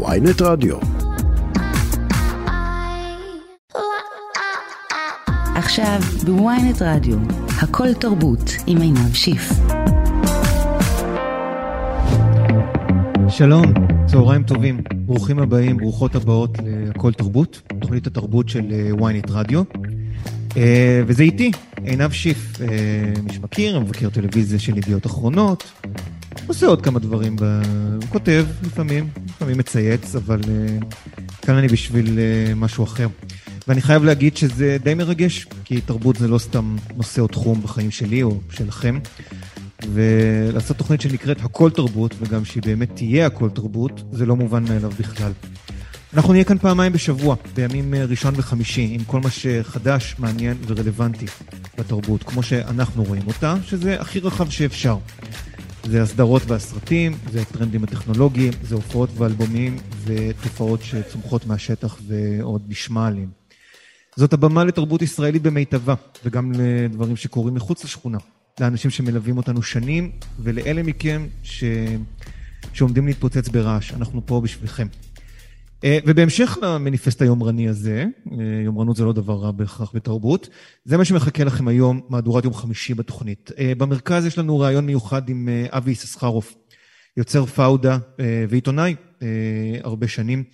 ויינט רדיו. עכשיו בוויינט רדיו, הכל תרבות עם עינב שיף. שלום, צהריים טובים, ברוכים הבאים, ברוכות הבאות להכל תרבות, תוכנית התרבות של ynet רדיו. וזה איתי, עינב שיף, מי שמכיר, מבקר טלוויזיה של ידיעות אחרונות, עושה עוד כמה דברים, ב... הוא כותב לפעמים, לפעמים מצייץ, אבל uh, כאן אני בשביל uh, משהו אחר. ואני חייב להגיד שזה די מרגש, כי תרבות זה לא סתם נושא או תחום בחיים שלי או שלכם. ולעשות תוכנית שנקראת הכל תרבות, וגם שהיא באמת תהיה הכל תרבות, זה לא מובן מאליו בכלל. אנחנו נהיה כאן פעמיים בשבוע, בימים ראשון וחמישי, עם כל מה שחדש, מעניין ורלוונטי בתרבות, כמו שאנחנו רואים אותה, שזה הכי רחב שאפשר. זה הסדרות והסרטים, זה הטרנדים הטכנולוגיים, זה הופעות ואלבומים ותופעות שצומחות מהשטח ועוד נשמע עליהם. זאת הבמה לתרבות ישראלית במיטבה, וגם לדברים שקורים מחוץ לשכונה. לאנשים שמלווים אותנו שנים, ולאלה מכם ש... שעומדים להתפוצץ ברעש. אנחנו פה בשבילכם. ובהמשך למניפסט היומרני הזה, יומרנות זה לא דבר רע בהכרח בתרבות, זה מה שמחכה לכם היום, מהדורת יום חמישי בתוכנית. במרכז יש לנו ראיון מיוחד עם אבי יששכרוף, יוצר פאודה ועיתונאי הרבה שנים,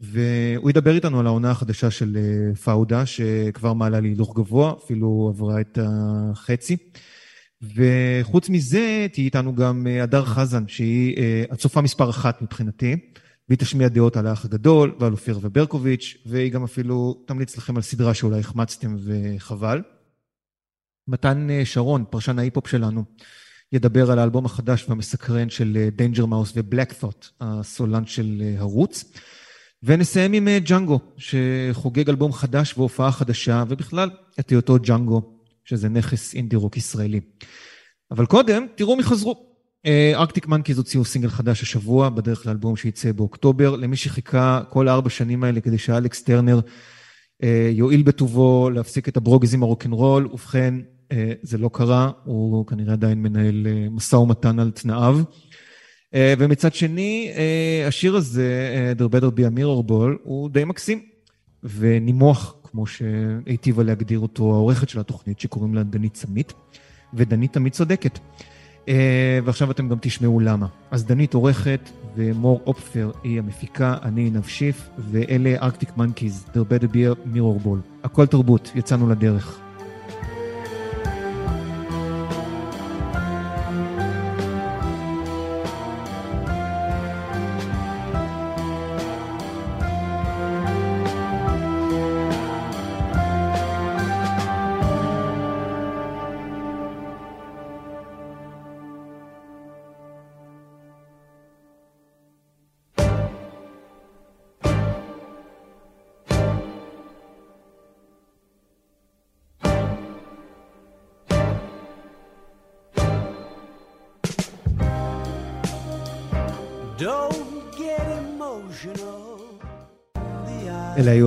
והוא ידבר איתנו על העונה החדשה של פאודה, שכבר מעלה להילוך גבוה, אפילו עברה את החצי. וחוץ מזה, תהיה איתנו גם הדר חזן, שהיא הצופה מספר אחת מבחינתי. והיא תשמיע דעות על האח הגדול ועל אופירה וברקוביץ', והיא גם אפילו תמליץ לכם על סדרה שאולי החמצתם וחבל. מתן שרון, פרשן ההיפ-הופ שלנו, ידבר על האלבום החדש והמסקרן של דיינג'ר מאוס ת'וט, הסולן של הרוטס. ונסיים עם ג'אנגו, שחוגג אלבום חדש והופעה חדשה, ובכלל את היותו ג'אנגו, שזה נכס אינדי רוק ישראלי. אבל קודם, תראו מי חזרו. ארקטיק מנקיז הוציאו סינגל חדש השבוע, בדרך לאלבום שייצא באוקטובר. למי שחיכה כל הארבע שנים האלה כדי שאלכס טרנר יועיל בטובו להפסיק את הברוגז עם הרוקנרול, ובכן, זה לא קרה, הוא כנראה עדיין מנהל משא ומתן על תנאיו. ומצד שני, השיר הזה, There Better Be a Mirror Ball, הוא די מקסים, ונימוח, כמו שהיטיבה להגדיר אותו העורכת של התוכנית, שקוראים לה דנית סמית, ודנית תמיד צודקת. Uh, ועכשיו אתם גם תשמעו למה. אז דנית עורכת ומור אופפר היא המפיקה, אני נבשיף, ואלה ארקטיק מנקיז, There better be a mirror ball. הכל תרבות, יצאנו לדרך.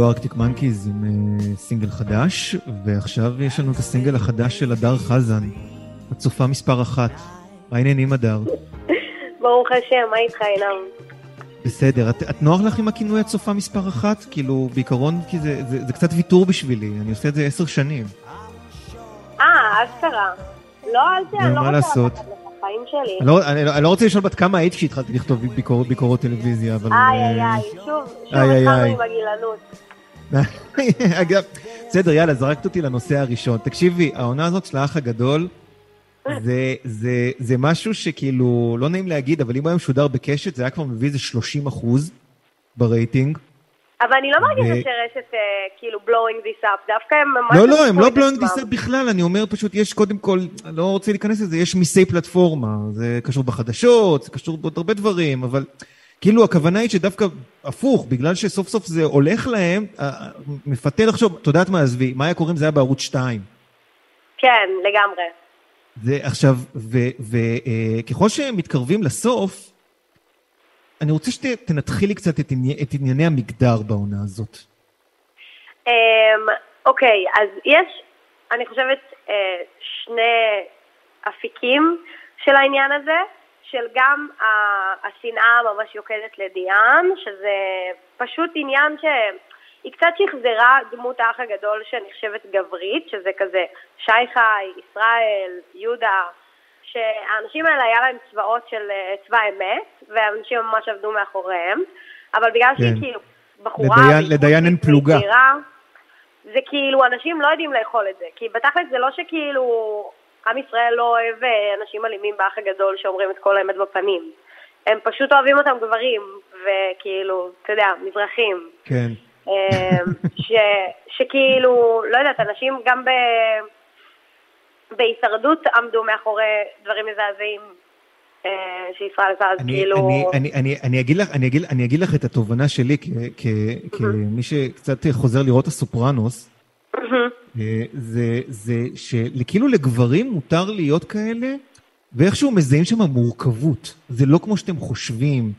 היו ארקטיק מנקיז עם uh, סינגל חדש, ועכשיו יש לנו את הסינגל החדש של הדר חזן, הצופה מספר אחת. מה העניינים הדר? ברוך השם, מה איתך עינם? בסדר, את, את נוח לך עם הכינוי הצופה מספר אחת? כאילו, בעיקרון, כי זה, זה, זה קצת ויתור בשבילי, אני עושה את זה עשר שנים. אה, אשכרה. לא, אל תהיה, אני לא רוצה לעשות. בחיים שלי. אני לא, אני, אני לא רוצה לשאול בת כמה היית כשהתחלתי לכתוב ביקור, ביקורות טלוויזיה, אבל... איי איי איי, שוב, שוב התחלנו עם הגילנות. אגב, בסדר, יאללה, זרקת אותי לנושא הראשון. תקשיבי, העונה הזאת של האח הגדול, זה, זה, זה משהו שכאילו, לא נעים להגיד, אבל אם היה משודר בקשת, זה היה כבר מביא איזה 30 אחוז ברייטינג. אבל אני לא מרגישה שרשת כאילו blowing this up, דווקא הם ממש... לא, לא, הם לא blowing this up בכלל, אני אומר פשוט, יש קודם כל, אני לא רוצה להיכנס לזה, יש מיסי פלטפורמה, זה קשור בחדשות, זה קשור בעוד הרבה דברים, אבל כאילו הכוונה היא שדווקא הפוך, בגלל שסוף סוף זה הולך להם, מפתה לחשוב, את יודעת מה, עזבי, מה היה קורה אם זה היה בערוץ 2? כן, לגמרי. זה עכשיו, וככל שהם מתקרבים לסוף, אני רוצה שתנתחי לי קצת את, עני, את ענייני המגדר בעונה הזאת. Um, אוקיי, אז יש, אני חושבת, שני אפיקים של העניין הזה, של גם השנאה ממש יוקדת לדיאן, שזה פשוט עניין ש... היא קצת שחזרה דמות האח הגדול שנחשבת גברית, שזה כזה שי חי, ישראל, יהודה, שהאנשים האלה היה להם צבאות של אה, צבא אמת, והאנשים ממש עבדו מאחוריהם, אבל בגלל כן. שהיא כאילו בחורה... לדיין, לדיין אין פלוגה. צעירה, זה כאילו, אנשים לא יודעים לאכול את זה, כי בתכלס זה לא שכאילו עם ישראל לא אוהב אה, אנשים אלימים באח הגדול שאומרים את כל האמת בפנים. הם פשוט אוהבים אותם גברים, וכאילו, אתה יודע, מזרחים. כן. אמ, ש, שכאילו, לא יודעת, אנשים גם ב, בהישרדות עמדו מאחורי דברים מזעזעים אה, שישראל עשה, אז כאילו... אני, אני, אני, אני, אגיד לך, אני, אגיד, אני אגיד לך את התובנה שלי כ, כ, כמי שקצת חוזר לראות הסופרנוס. זה, זה שכאילו לגברים מותר להיות כאלה, ואיכשהו מזהים שם מורכבות. זה לא כמו שאתם חושבים.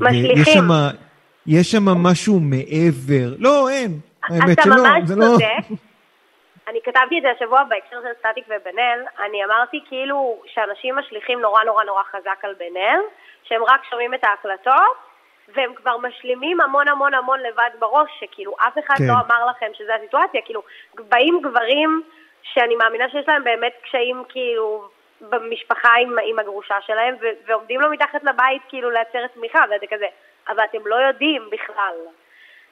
משליכים. יש שם משהו מעבר. לא, אין. האמת שלא, זה לא... אתה ממש צודק. אני כתבתי את זה השבוע בהקשר של סטטיק ובן אל, אני אמרתי כאילו שאנשים משליכים נורא נורא נורא חזק על בן אל, שהם רק שומעים את ההקלטות, והם כבר משלימים המון המון המון לבד בראש, שכאילו אף אחד כן. לא אמר לכם שזו הסיטואציה, כאילו באים גברים שאני מאמינה שיש להם באמת קשיים כאילו במשפחה עם, עם הגרושה שלהם, ו- ועומדים לו מתחת לבית כאילו לייצר תמיכה, וזה כזה, אבל אתם לא יודעים בכלל.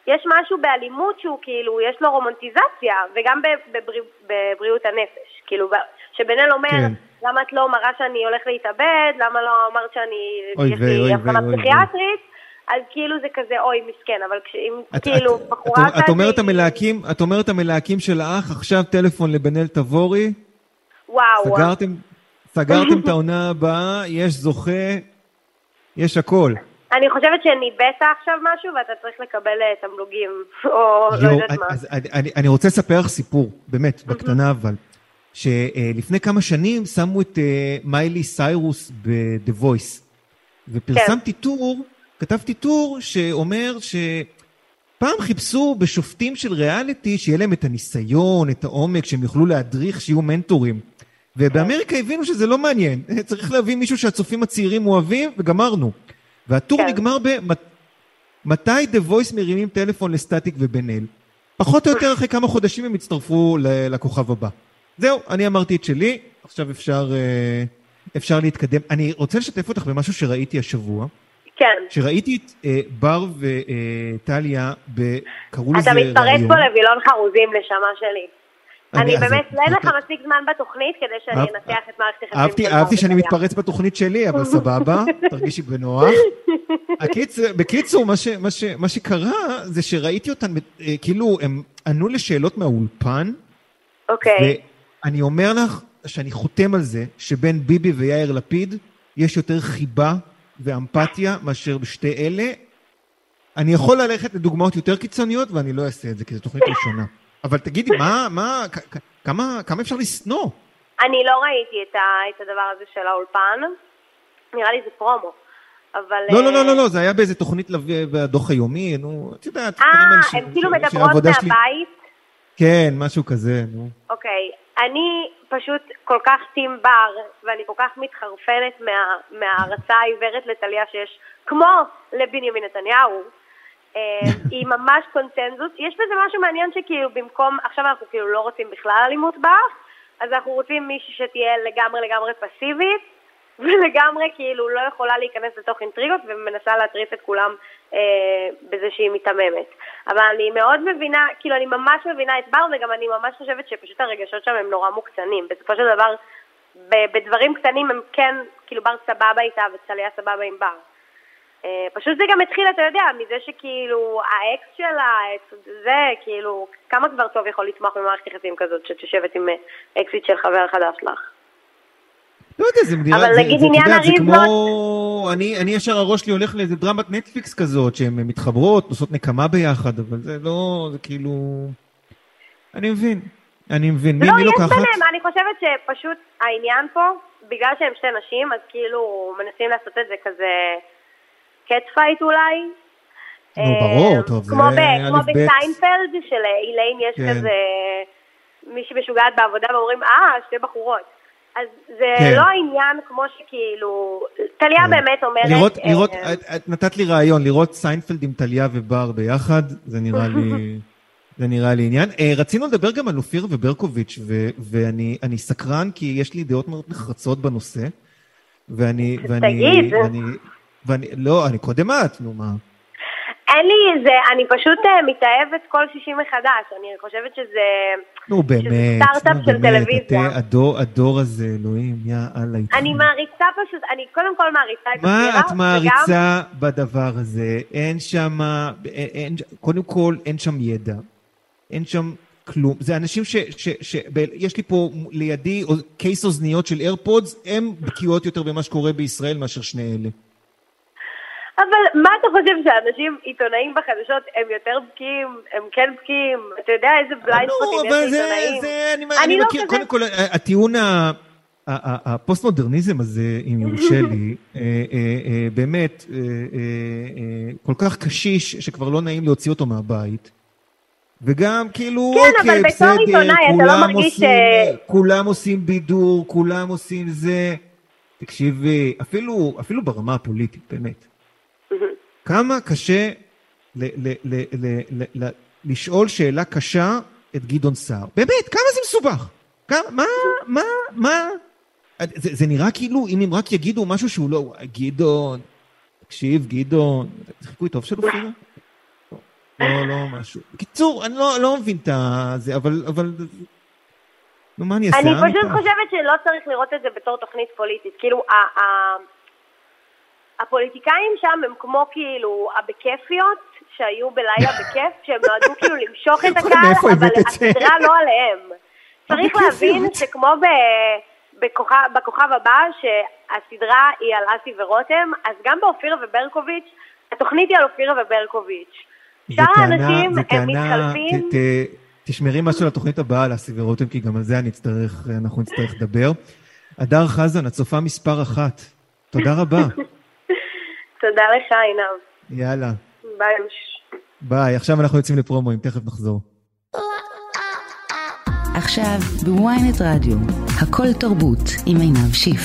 יש משהו באלימות שהוא כאילו, יש לו רומנטיזציה, וגם בבריא, בבריאות הנפש. כאילו, שבן-אל אומר, כן. למה את לא מראה שאני הולך להתאבד? למה לא אמרת שאני, אוי יש לי אבחנה פסיכיאטרית? אז כאילו זה כזה, אוי, מסכן, אבל כשאם, כאילו, את, בחורה... את, את אומרת המלהקים, את אומרת המלהקים של האח, עכשיו טלפון לבן-אל תבורי. וואו. סגרתם, סגרתם את העונה הבאה, יש זוכה, יש הכל. אני חושבת שניבאת עכשיו משהו ואתה צריך לקבל אה, תמלוגים, או לא יודעת מה. אז אני, אני רוצה לספר לך סיפור, באמת, בקטנה אבל. שלפני כמה שנים שמו את אה, מיילי סיירוס ב-The Voice, ופרסמתי כן. טור, כתבתי טור שאומר שפעם חיפשו בשופטים של ריאליטי שיהיה להם את הניסיון, את העומק, שהם יוכלו להדריך, שיהיו מנטורים. ובאמריקה הבינו שזה לא מעניין, צריך להביא מישהו שהצופים הצעירים אוהבים, וגמרנו. והטור כן. נגמר במתי דה וויס מרימים טלפון לסטטיק ובן אל. פחות או יותר אחרי כמה חודשים הם הצטרפו לכוכב הבא. זהו, אני אמרתי את שלי, עכשיו אפשר, אה, אפשר להתקדם. אני רוצה לשתף אותך במשהו שראיתי השבוע. כן. שראיתי את אה, בר וטליה, קראו לזה ראיון. אתה מתפרץ פה לווילון חרוזים, נשמה שלי. אני באמת, אין לך מספיק זמן בתוכנית כדי שאני אנתח את מערכת היחסים. אהבתי שאני מתפרץ בתוכנית שלי, אבל סבבה, תרגישי בנוח. בקיצור, מה שקרה זה שראיתי אותן, אה, כאילו, הם ענו לשאלות מהאולפן. אוקיי. ואני אומר לך שאני חותם על זה שבין ביבי ויאיר לפיד יש יותר חיבה ואמפתיה מאשר בשתי אלה. אני יכול ללכת לדוגמאות יותר קיצוניות ואני לא אעשה את זה, כי זו תוכנית ראשונה. אבל תגידי, מה, מה, כמה, כמה אפשר לשנוא? אני לא ראיתי את, ה, את הדבר הזה של האולפן, נראה לי זה פרומו. אבל... לא, לא, לא, לא, לא, זה היה באיזה תוכנית בדוח היומי, נו, את יודעת, אה, הם כאילו מדברות מהבית? כן, משהו כזה, נו. אוקיי, אני פשוט כל כך טים בר, ואני כל כך מתחרפנת מה, מההערצה העיוורת לטליה שיש, כמו לבנימין נתניהו, אה, היא ממש קונצנזוס. יש בזה משהו מעניין שכאילו במקום, עכשיו אנחנו כאילו לא רוצים בכלל אלימות באח, אז אנחנו רוצים מישהי שתהיה לגמרי לגמרי פסיבית, ולגמרי כאילו לא יכולה להיכנס לתוך אינטריגות ומנסה להטריף את כולם אה, בזה שהיא מיתממת. אבל אני מאוד מבינה, כאילו אני ממש מבינה את בר וגם אני ממש חושבת שפשוט הרגשות שם הם נורא מוקצנים. בסופו של דבר, בדברים קטנים הם כן, כאילו בר סבבה איתה וצליה סבבה עם בר. אה, פשוט זה גם התחיל, אתה יודע, מזה שכאילו האקס שלה, זה, כאילו, כמה כבר טוב יכול לתמוך במערכת יחסים כזאת, שאת יושבת עם אה, אקסיט של חבר חדש לך? לא יודע, זה נראה, אבל נגיד עניין הריב זה כמו, אני, אני ישר הראש שלי הולך לאיזה דרמת נטפליקס כזאת, שהן מתחברות, עושות נקמה ביחד, אבל זה לא, זה כאילו, אני מבין, אני מבין, מי, לא, מי לוקחת? לא, יש ביניהם, אני חושבת שפשוט העניין פה, בגלל שהם שתי נשים, אז כאילו מנסים לעשות את זה כזה... cat fight אולי. נו, ברור, אה, טוב, זה א'. כמו בסיינפלד, של איליין יש כן. כזה מישהי משוגעת בעבודה ואומרים, אה, שתי בחורות. אז זה כן. לא העניין כמו שכאילו, טליה כן. באמת אומרת... לראות, אה, לראות, את, את נתת לי רעיון, לראות סיינפלד עם טליה ובר ביחד, זה נראה לי, זה נראה לי עניין. אה, רצינו לדבר גם על אופירה וברקוביץ', ו, ואני אני סקרן כי יש לי דעות מאוד נחרצות בנושא, ואני, ואני, תגיד. ואני, ואני, לא, אני קודם את, נו מה. אין לי זה, אני פשוט אה, מתאהבת כל שישי מחדש, אני חושבת שזה... נו באמת, סטארט-אפ של טלוויזיה. הדור, הדור הזה, אלוהים, יא אללה איתך. אני מעריצה פשוט, אני קודם כל מעריצה את מה אופירה, את מעריצה בדבר הזה? אין שם, אין, אין, קודם כל אין שם ידע, אין שם כלום. זה אנשים ש... ש, ש ב, יש לי פה לידי קייס אוזניות של AirPods, הן בקיאות יותר במה שקורה בישראל מאשר שני אלה. אבל מה אתה חושב שאנשים, עיתונאים בחדשות, הם יותר בקיאים, הם כן בקיאים, אתה יודע איזה blind spot ים אבל יש זה, לעיתונאים? זה, אני, אני אני לא מכיר, כזה- קודם כל, הטיעון ה... הפוסט-מודרניזם הזה, אם יורשה לי, אה, אה, אה, באמת אה, אה, אה, כל כך קשיש, שכבר לא נעים להוציא אותו מהבית. וגם כאילו, כן, אוקיי, בסדר, לא כולם עושים, ש- כולם עושים בידור, כולם עושים זה. תקשיבי, אפילו, אפילו ברמה הפוליטית, באמת. כמה קשה ל- ל- ל- ל- ל- ל- לשאול שאלה קשה את גדעון סער. באמת, כמה זה מסובך? כמה, מה, מה, מה? זה, זה נראה כאילו, אם הם רק יגידו משהו שהוא לא, גדעון, תקשיב, גדעון, זה חיקוי טוב של אופירה? לא, לא, משהו. בקיצור, אני לא, לא מבין את זה, אבל, אבל, נו, מה אני אעשה? אני העם פשוט. חושבת שלא צריך לראות את זה בתור תוכנית פוליטית. כאילו, הפוליטיקאים שם הם כמו כאילו הבכיפיות שהיו בלילה בכיף, שהם נועדו כאילו למשוך את הקהל, אבל? הסדרה לא עליהם. צריך. להבין שכמו ב- בכוכב- בכוכב הבא, שהסדרה היא על אסי ורותם, אז גם באופירה וברקוביץ', התוכנית היא על אופירה וברקוביץ'. שאר האנשים הם טענה- מתחלפים. ת- ת- תשמרי משהו לתוכנית הבאה על אסי ורותם, כי גם על זה אני אצטרך, אנחנו נצטרך לדבר. הדר חזן, הצופה מספר אחת. תודה רבה. תודה לך, עינב. יאללה. ביי. ביי. עכשיו אנחנו יוצאים לפרומואים, תכף נחזור. עכשיו בוויינט רדיו, הכל תרבות עם עינב שיף.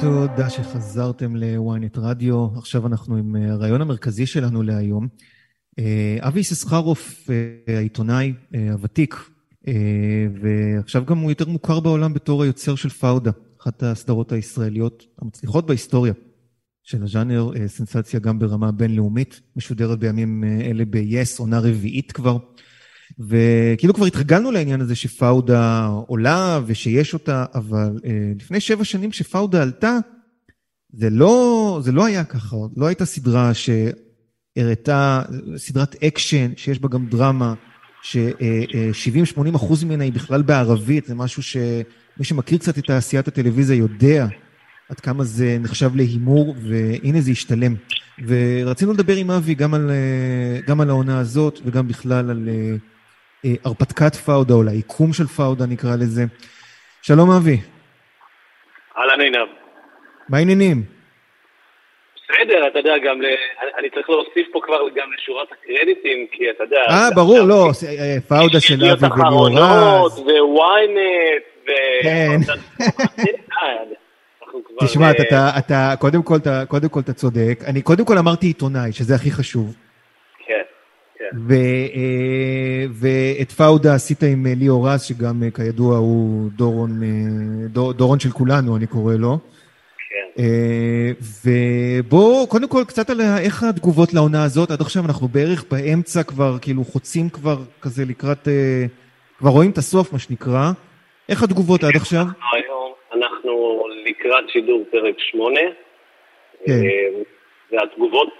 תודה שחזרתם ל-ynet רדיו. עכשיו אנחנו עם אה, הרעיון המרכזי שלנו להיום. אה, אבי יששכרוף, אה, העיתונאי הוותיק, ועכשיו גם הוא יותר מוכר בעולם בתור היוצר של פאודה, אחת הסדרות הישראליות המצליחות בהיסטוריה של הז'אנר, אה, סנסציה גם ברמה בינלאומית, משודרת בימים אה, אלה ב-yes, עונה רביעית כבר. וכאילו כבר התרגלנו לעניין הזה שפאודה עולה ושיש אותה, אבל אה, לפני שבע שנים כשפאודה עלתה, זה לא, זה לא היה ככה, לא הייתה סדרה שהראתה, סדרת אקשן שיש בה גם דרמה, ש-70-80 אחוז ממנה היא בכלל בערבית, זה משהו שמי שמכיר קצת את תעשיית הטלוויזיה יודע עד כמה זה נחשב להימור, והנה זה השתלם. ורצינו לדבר עם אבי גם על, אה, גם על העונה הזאת וגם בכלל על אה, אה, הרפתקת פאודה, או ליקום של פאודה נקרא לזה. שלום אבי, אהלן עינב. מה העניינים? בסדר, אתה יודע, גם ל... אני- צריך להוסיף פה כבר גם לשורת הקרדיטים, כי אתה יודע... אה, ברור, לא, פאודה של אבי וליאור אחרונות, רז. וויינט, ו... כן. תשמע, אתה- אה, אתה, אתה, קודם כל, אתה, קודם כל אתה צודק. אני קודם כל אמרתי עיתונאי, שזה הכי חשוב. כן, כן. אה, ואת פאודה עשית עם אה, ליאור רז, שגם כידוע הוא דורון, דור, דורון של כולנו, אני קורא לו. כן. ובואו, קודם כל, קצת על איך התגובות לעונה הזאת. עד עכשיו אנחנו בערך באמצע כבר, כאילו חוצים כבר כזה לקראת, כבר רואים את הסוף, מה שנקרא. איך התגובות עד עכשיו? היום אנחנו לקראת שידור פרק שמונה, כן. אה, והתגובות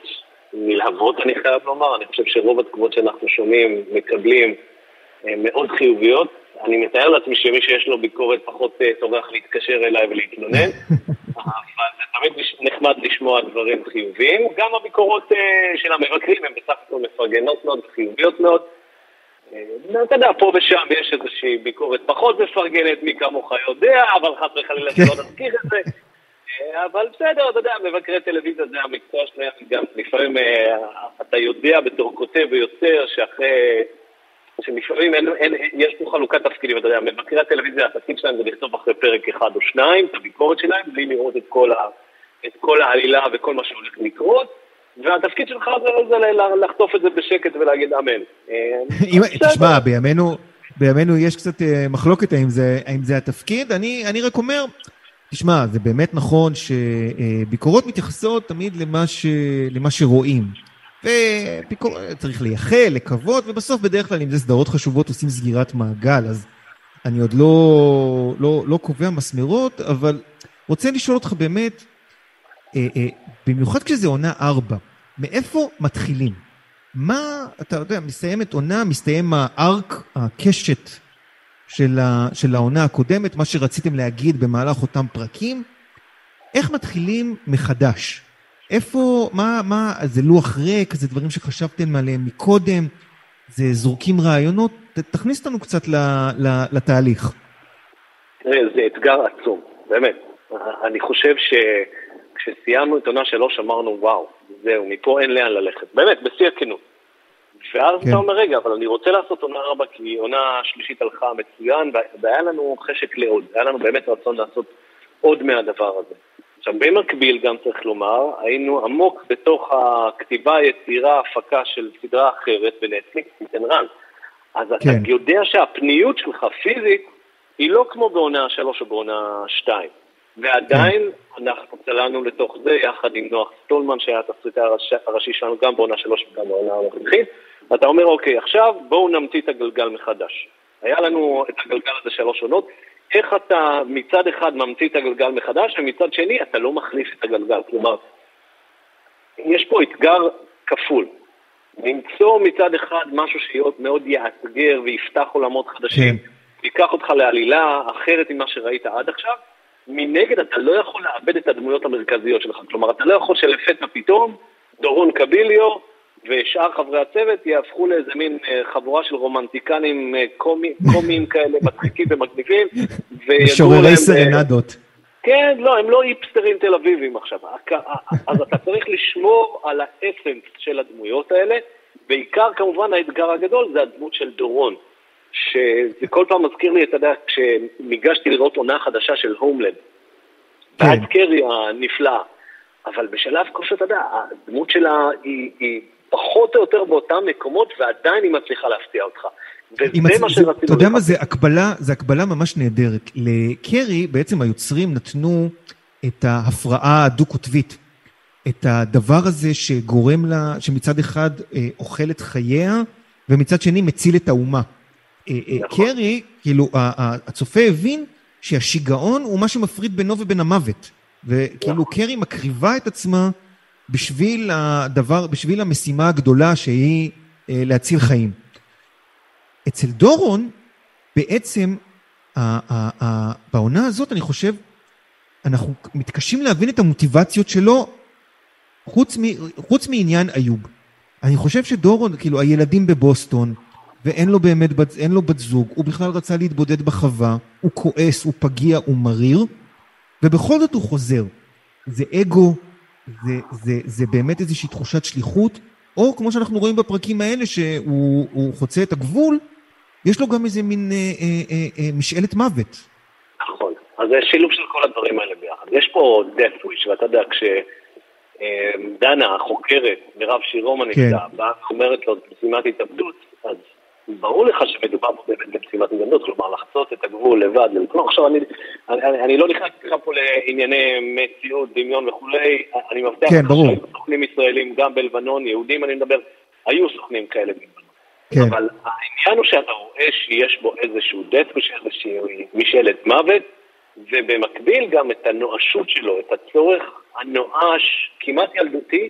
נלהבות, אני חייב לומר. אני חושב שרוב התגובות שאנחנו שומעים, מקבלים, אה, מאוד חיוביות. אני מתאר לעצמי שמי שיש לו ביקורת פחות אה, טורח להתקשר אליי ולהתלונן, אבל זה תמיד נחמד לשמוע דברים חיוביים. גם הביקורות של המבקרים הן בסך הכל מפרגנות מאוד, חיוביות מאוד. אה, אתה יודע, פה ושם יש איזושהי ביקורת פחות מפרגנת, מי כמוך יודע, אבל חס וחלילה כן. שלא נזכיר את זה. אה, אבל בסדר, אתה יודע, מבקרי טלוויזיה זה המקצוע שלהם, גם לפעמים אה, אתה יודע בתור כותב ויוצר שאחרי שלפעמים אין, אין, יש פה חלוקת תפקידים, אתה יודע, מבקרי הטלוויזיה, התפקיד שלהם זה לכתוב אחרי פרק אחד או שניים את הביקורת שלהם, בלי לראות את כל, ה, את כל העלילה וכל מה שהולך לקרות, והתפקיד שלך זה, לחטוף את זה בשקט ולהגיד אמן. תשמע, בימינו, בימינו יש קצת אה, מחלוקת האם זה, האם זה התפקיד, אני, אני רק אומר, תשמע, זה באמת נכון שביקורות מתייחסות תמיד למה, ש... למה שרואים. וצריך לייחל, לקוות, ובסוף בדרך כלל אם זה סדרות חשובות עושים סגירת מעגל, אז אני עוד לא, לא, לא קובע מסמרות, אבל רוצה לשאול אותך באמת, אה, אה, במיוחד כשזה עונה ארבע, מאיפה מתחילים? מה, אתה יודע, מסתיימת עונה, מסתיים הארק, הקשת של, ה, של העונה הקודמת, מה שרציתם להגיד במהלך אותם פרקים, איך מתחילים מחדש? איפה, מה, מה, זה לוח ריק, זה דברים שחשבתם עליהם מקודם, זה זורקים רעיונות, תכניס אותנו קצת ל, ל, לתהליך. תראה, זה אתגר עצום, באמת. אני חושב שכשסיימנו את עונה שלוש אמרנו, וואו, זהו, מפה אין לאן ללכת. באמת, בשיא הכנות. ואז כן. אתה אומר, רגע, אבל אני רוצה לעשות עונה ארבע, כי עונה שלישית הלכה מצוין, והיה לנו חשק לעוד, היה לנו באמת רצון לעשות עוד מהדבר הזה. עכשיו, במקביל גם צריך לומר, היינו עמוק בתוך הכתיבה, יצירה, הפקה של סדרה אחרת בנטפליקס, ניתן רן. אז כן. אתה יודע שהפניות שלך פיזית היא לא כמו בעונה שלוש או בעונה שתיים. ועדיין. אנחנו צללנו לתוך זה יחד עם נוח סטולמן שהיה התסריטה הראשי שלנו גם בעונה שלוש וגם בעונה הנוכחית. ואתה אומר, אוקיי, עכשיו בואו נמציא את הגלגל מחדש. היה לנו את הגלגל הזה שלוש עונות, איך אתה מצד אחד ממציא את הגלגל מחדש, ומצד שני אתה לא מחליף את הגלגל. כלומר, יש פה אתגר כפול. למצוא מצד אחד משהו שמאוד יאתגר ויפתח עולמות חדשים, כן. ייקח אותך לעלילה אחרת ממה שראית עד עכשיו, מנגד אתה לא יכול לאבד את הדמויות המרכזיות שלך. כלומר, אתה לא יכול שלפתע פתאום דורון קביליו ושאר חברי הצוות יהפכו לאיזה מין אה, חבורה של רומנטיקנים אה, קומיים כאלה, מצחיקים ומגניבים. משוררי אה, סרנדות. כן, לא, הם לא היפסטרים תל אביבים עכשיו. אז אתה צריך לשמור על האסנס של הדמויות האלה, בעיקר כמובן האתגר הגדול זה הדמות של דורון. שזה כל פעם מזכיר לי, אתה יודע, כשניגשתי לראות עונה חדשה של הומלנד. כן. בעד קרי הנפלאה. אבל בשלב כמו שאתה יודע, הדמות שלה היא, היא פחות או יותר באותם מקומות, ועדיין היא מצליחה להפתיע אותך. וזה מה שרצינו... אתה יודע מה, זה הקבלה, זה הקבלה ממש נהדרת. לקרי, בעצם היוצרים נתנו את ההפרעה הדו-קוטבית. את הדבר הזה שגורם לה, שמצד אחד אה, אוכל את חייה, ומצד שני מציל את האומה. אה, אה, נכון. קרי, כאילו, הצופה הבין שהשיגעון הוא מה שמפריד בינו ובין המוות. וכאילו. קרי מקריבה את עצמה בשביל הדבר, בשביל המשימה הגדולה שהיא אה, להציל חיים. אצל דורון, בעצם, בעונה הזאת, אני חושב, אנחנו מתקשים להבין את המוטיבציות שלו, חוץ, מ, חוץ מעניין איוב. אני חושב שדורון, כאילו, הילדים בבוסטון, ואין לו באמת, אין לו בת זוג, הוא בכלל רצה להתבודד בחווה, הוא כועס, הוא פגיע, הוא מריר, ובכל זאת הוא חוזר. זה אגו, זה, זה, זה באמת איזושהי תחושת שליחות, או כמו שאנחנו רואים בפרקים האלה, שהוא חוצה את הגבול, יש לו גם איזה מין אה, אה, אה, אה, משאלת מוות. נכון, אז זה שילוב של כל הדברים האלה ביחד. יש פה death wish, ואתה יודע, כשדנה, אה, החוקרת, מירב שירום הנפגע, כן. באה ואומרת לו, משימת התאבדות, אז ברור לך שמדובר פה באמת במשימת הזדמנות, כלומר לחצות את הגבול לבד, כלומר עכשיו אני, אני, אני לא נכנס איתך פה לענייני מציאות, דמיון וכולי, אני מבטיח כן, לך שהיו סוכנים ישראלים גם בלבנון, יהודים אני מדבר, היו סוכנים כאלה בלבנון. כן. אבל העניין הוא שאתה רואה שיש בו איזשהו דטוויש, איזושהי משאלת מוות, ובמקביל גם את הנואשות שלו, את הצורך הנואש, כמעט ילדותי,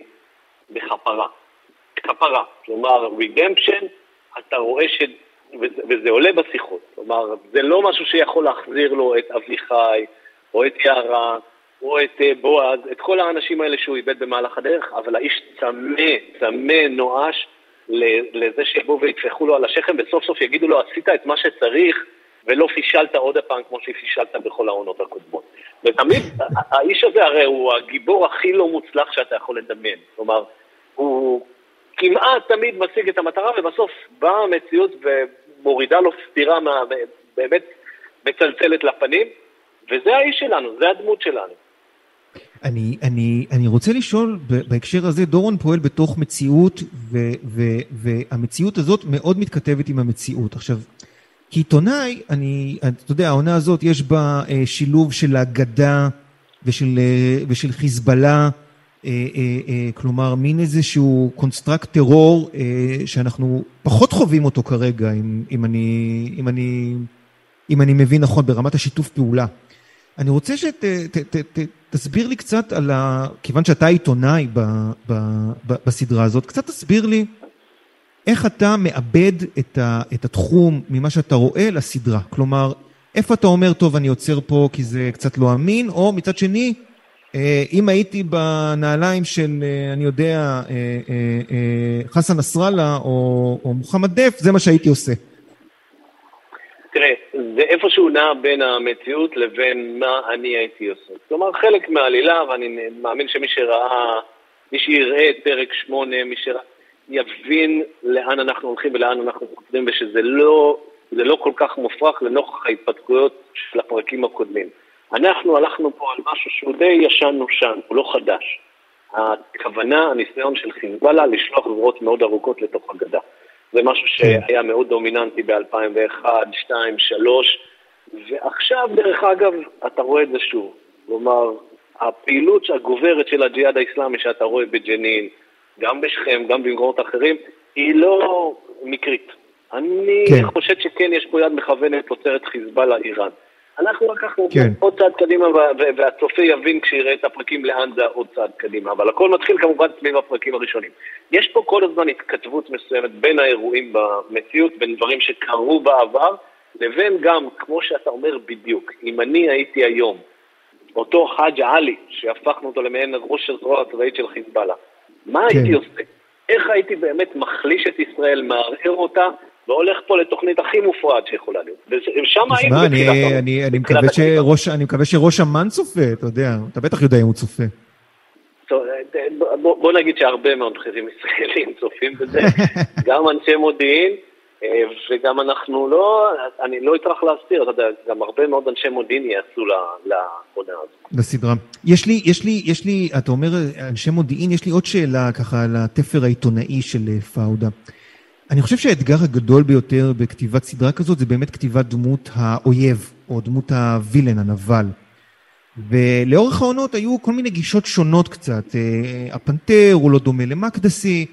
בכפרה. כפרה, כלומר, redemption, אתה רואה ש... וזה, עולה בשיחות, כלומר, זה לא משהו שיכול להחזיר לו את אביחי, או את יערה, או את אה, בועז, את כל האנשים האלה שהוא איבד במהלך הדרך, אבל האיש צמא, צמא, נואש, לזה שיבואו ויטפחו לו על השכם, וסוף סוף יגידו לו, עשית את מה שצריך, ולא פישלת עוד הפעם כמו שפישלת בכל העונות הקודמות. ותמיד, האיש הזה הרי הוא הגיבור הכי לא מוצלח שאתה יכול לדמיין. כלומר, הוא... כמעט תמיד משיג את המטרה, ובסוף באה המציאות ומורידה לו סטירה מה, באמת מצלצלת לפנים, וזה האיש שלנו, זה הדמות שלנו. אני, אני, אני רוצה לשאול בהקשר הזה, דורון פועל בתוך מציאות, ו, ו, והמציאות הזאת מאוד מתכתבת עם המציאות. עכשיו, כעיתונאי, אני, אתה יודע, העונה הזאת יש בה אה, שילוב של הגדה ושל, אה, ושל חיזבאללה, כלומר, מין איזשהו construct טרור אה, שאנחנו פחות חווים אותו כרגע, אם, אם, אני, אם, אני, אם אני מבין נכון, ברמת השיתוף פעולה. אני רוצה שתסביר לי קצת על ה... כיוון שאתה עיתונאי ב, ב, ב, בסדרה הזאת, קצת תסביר לי איך אתה מאבד את, ה, את התחום ממה שאתה רואה לסדרה. כלומר, איפה אתה אומר, טוב, אני עוצר פה כי זה קצת לא אמין, או מצד שני, אה, אם הייתי בנעליים של, אה, אני יודע, אה, חסן נסראללה או, או מוחמד דף, זה מה שהייתי עושה. תראה, זה איפשהו נע בין המציאות לבין מה אני הייתי עושה. כלומר, חלק מהעלילה, ואני מאמין שמי שראה, מי שיראה את פרק 8, מי שיבין לאן אנחנו הולכים ולאן אנחנו חוזרים, ושזה לא, לא כל כך מופרך לנוכח ההתפתחויות של הפרקים הקודמים. אנחנו הלכנו פה על משהו שהוא די ישן-נושן, הוא לא חדש. הכוונה, הניסיון של חיזבאללה לשלוח גבורות מאוד ארוכות לתוך הגדה. זה משהו כן. שהיה מאוד דומיננטי ב-2001, 2002, 2003, ועכשיו, דרך אגב, אתה רואה את זה שוב. כלומר, הפעילות הגוברת של הג'יהאד האיסלאמי שאתה רואה בג'נין, גם בשכם, גם במקומות אחרים, היא לא מקרית. אני כן. חושב שכן יש פה יד מכוונת תוצרת חיזבאללה איראן. אנחנו לקחנו כן. עוד צעד קדימה, והצופה יבין כשיראה את הפרקים לאן זה עוד צעד קדימה. אבל הכל מתחיל כמובן סביב הפרקים הראשונים. יש פה כל הזמן התכתבות מסוימת בין האירועים במציאות, בין דברים שקרו בעבר, לבין גם, כמו שאתה אומר בדיוק, אם אני הייתי היום אותו חאג' עלי, שהפכנו אותו למעין ראש הזרוע הצבאית של חיזבאללה, מה כן. הייתי עושה? איך הייתי באמת מחליש את ישראל, מערער אותה, והולך פה לתוכנית הכי מופרעת שיכולה להיות. ושם היינו בתחילת אני, אני, אני, מקווה שראש, אני מקווה שראש אמ"ן צופה, אתה יודע, אתה בטח יודע אם הוא צופה. בוא, נגיד שהרבה מאוד בכירים ישראלים צופים בזה, גם אנשי מודיעין, אה, וגם אנחנו לא, אני לא אטרח להסתיר, אתה יודע, גם הרבה מאוד אנשי מודיעין יעשו לעונה הזאת. לסדרה. יש לי, יש לי, יש לי, אתה אומר אנשי מודיעין, יש לי עוד שאלה ככה על התפר העיתונאי של אה, פאודה. אני חושב שהאתגר הגדול ביותר בכתיבת סדרה כזאת זה באמת כתיבת דמות האויב, או דמות הווילן, הנבל. ולאורך העונות היו כל מיני גישות שונות קצת. אה, הפנתר הוא לא דומה למקדסי,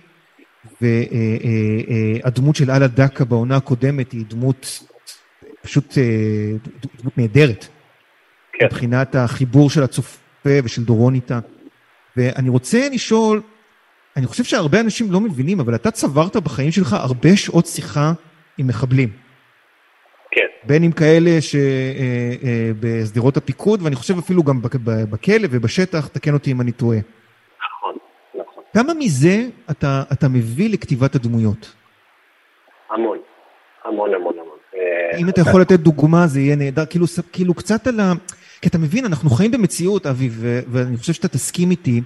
והדמות של אללה דקה בעונה הקודמת היא דמות פשוט אה, דמות נהדרת. כן. מבחינת החיבור של הצופה ושל דורון איתה. ואני רוצה לשאול, אני חושב שהרבה אנשים לא מבינים, אבל אתה צברת בחיים שלך הרבה שעות שיחה עם מחבלים. כן. בין אם כאלה שבשדרות אה, אה, הפיקוד, ואני חושב אפילו גם בכלא ובשטח, תקן אותי אם אני טועה. נכון, נכון. כמה מזה אתה, אתה מביא לכתיבת הדמויות? המון, המון, המון, המון. אה, אם אתה יכול לתת דוגמה, זה יהיה נהדר. כאילו, כאילו קצת על ה... כי אתה מבין, אנחנו חיים במציאות, אבי, ואני חושב שאתה תסכים איתי.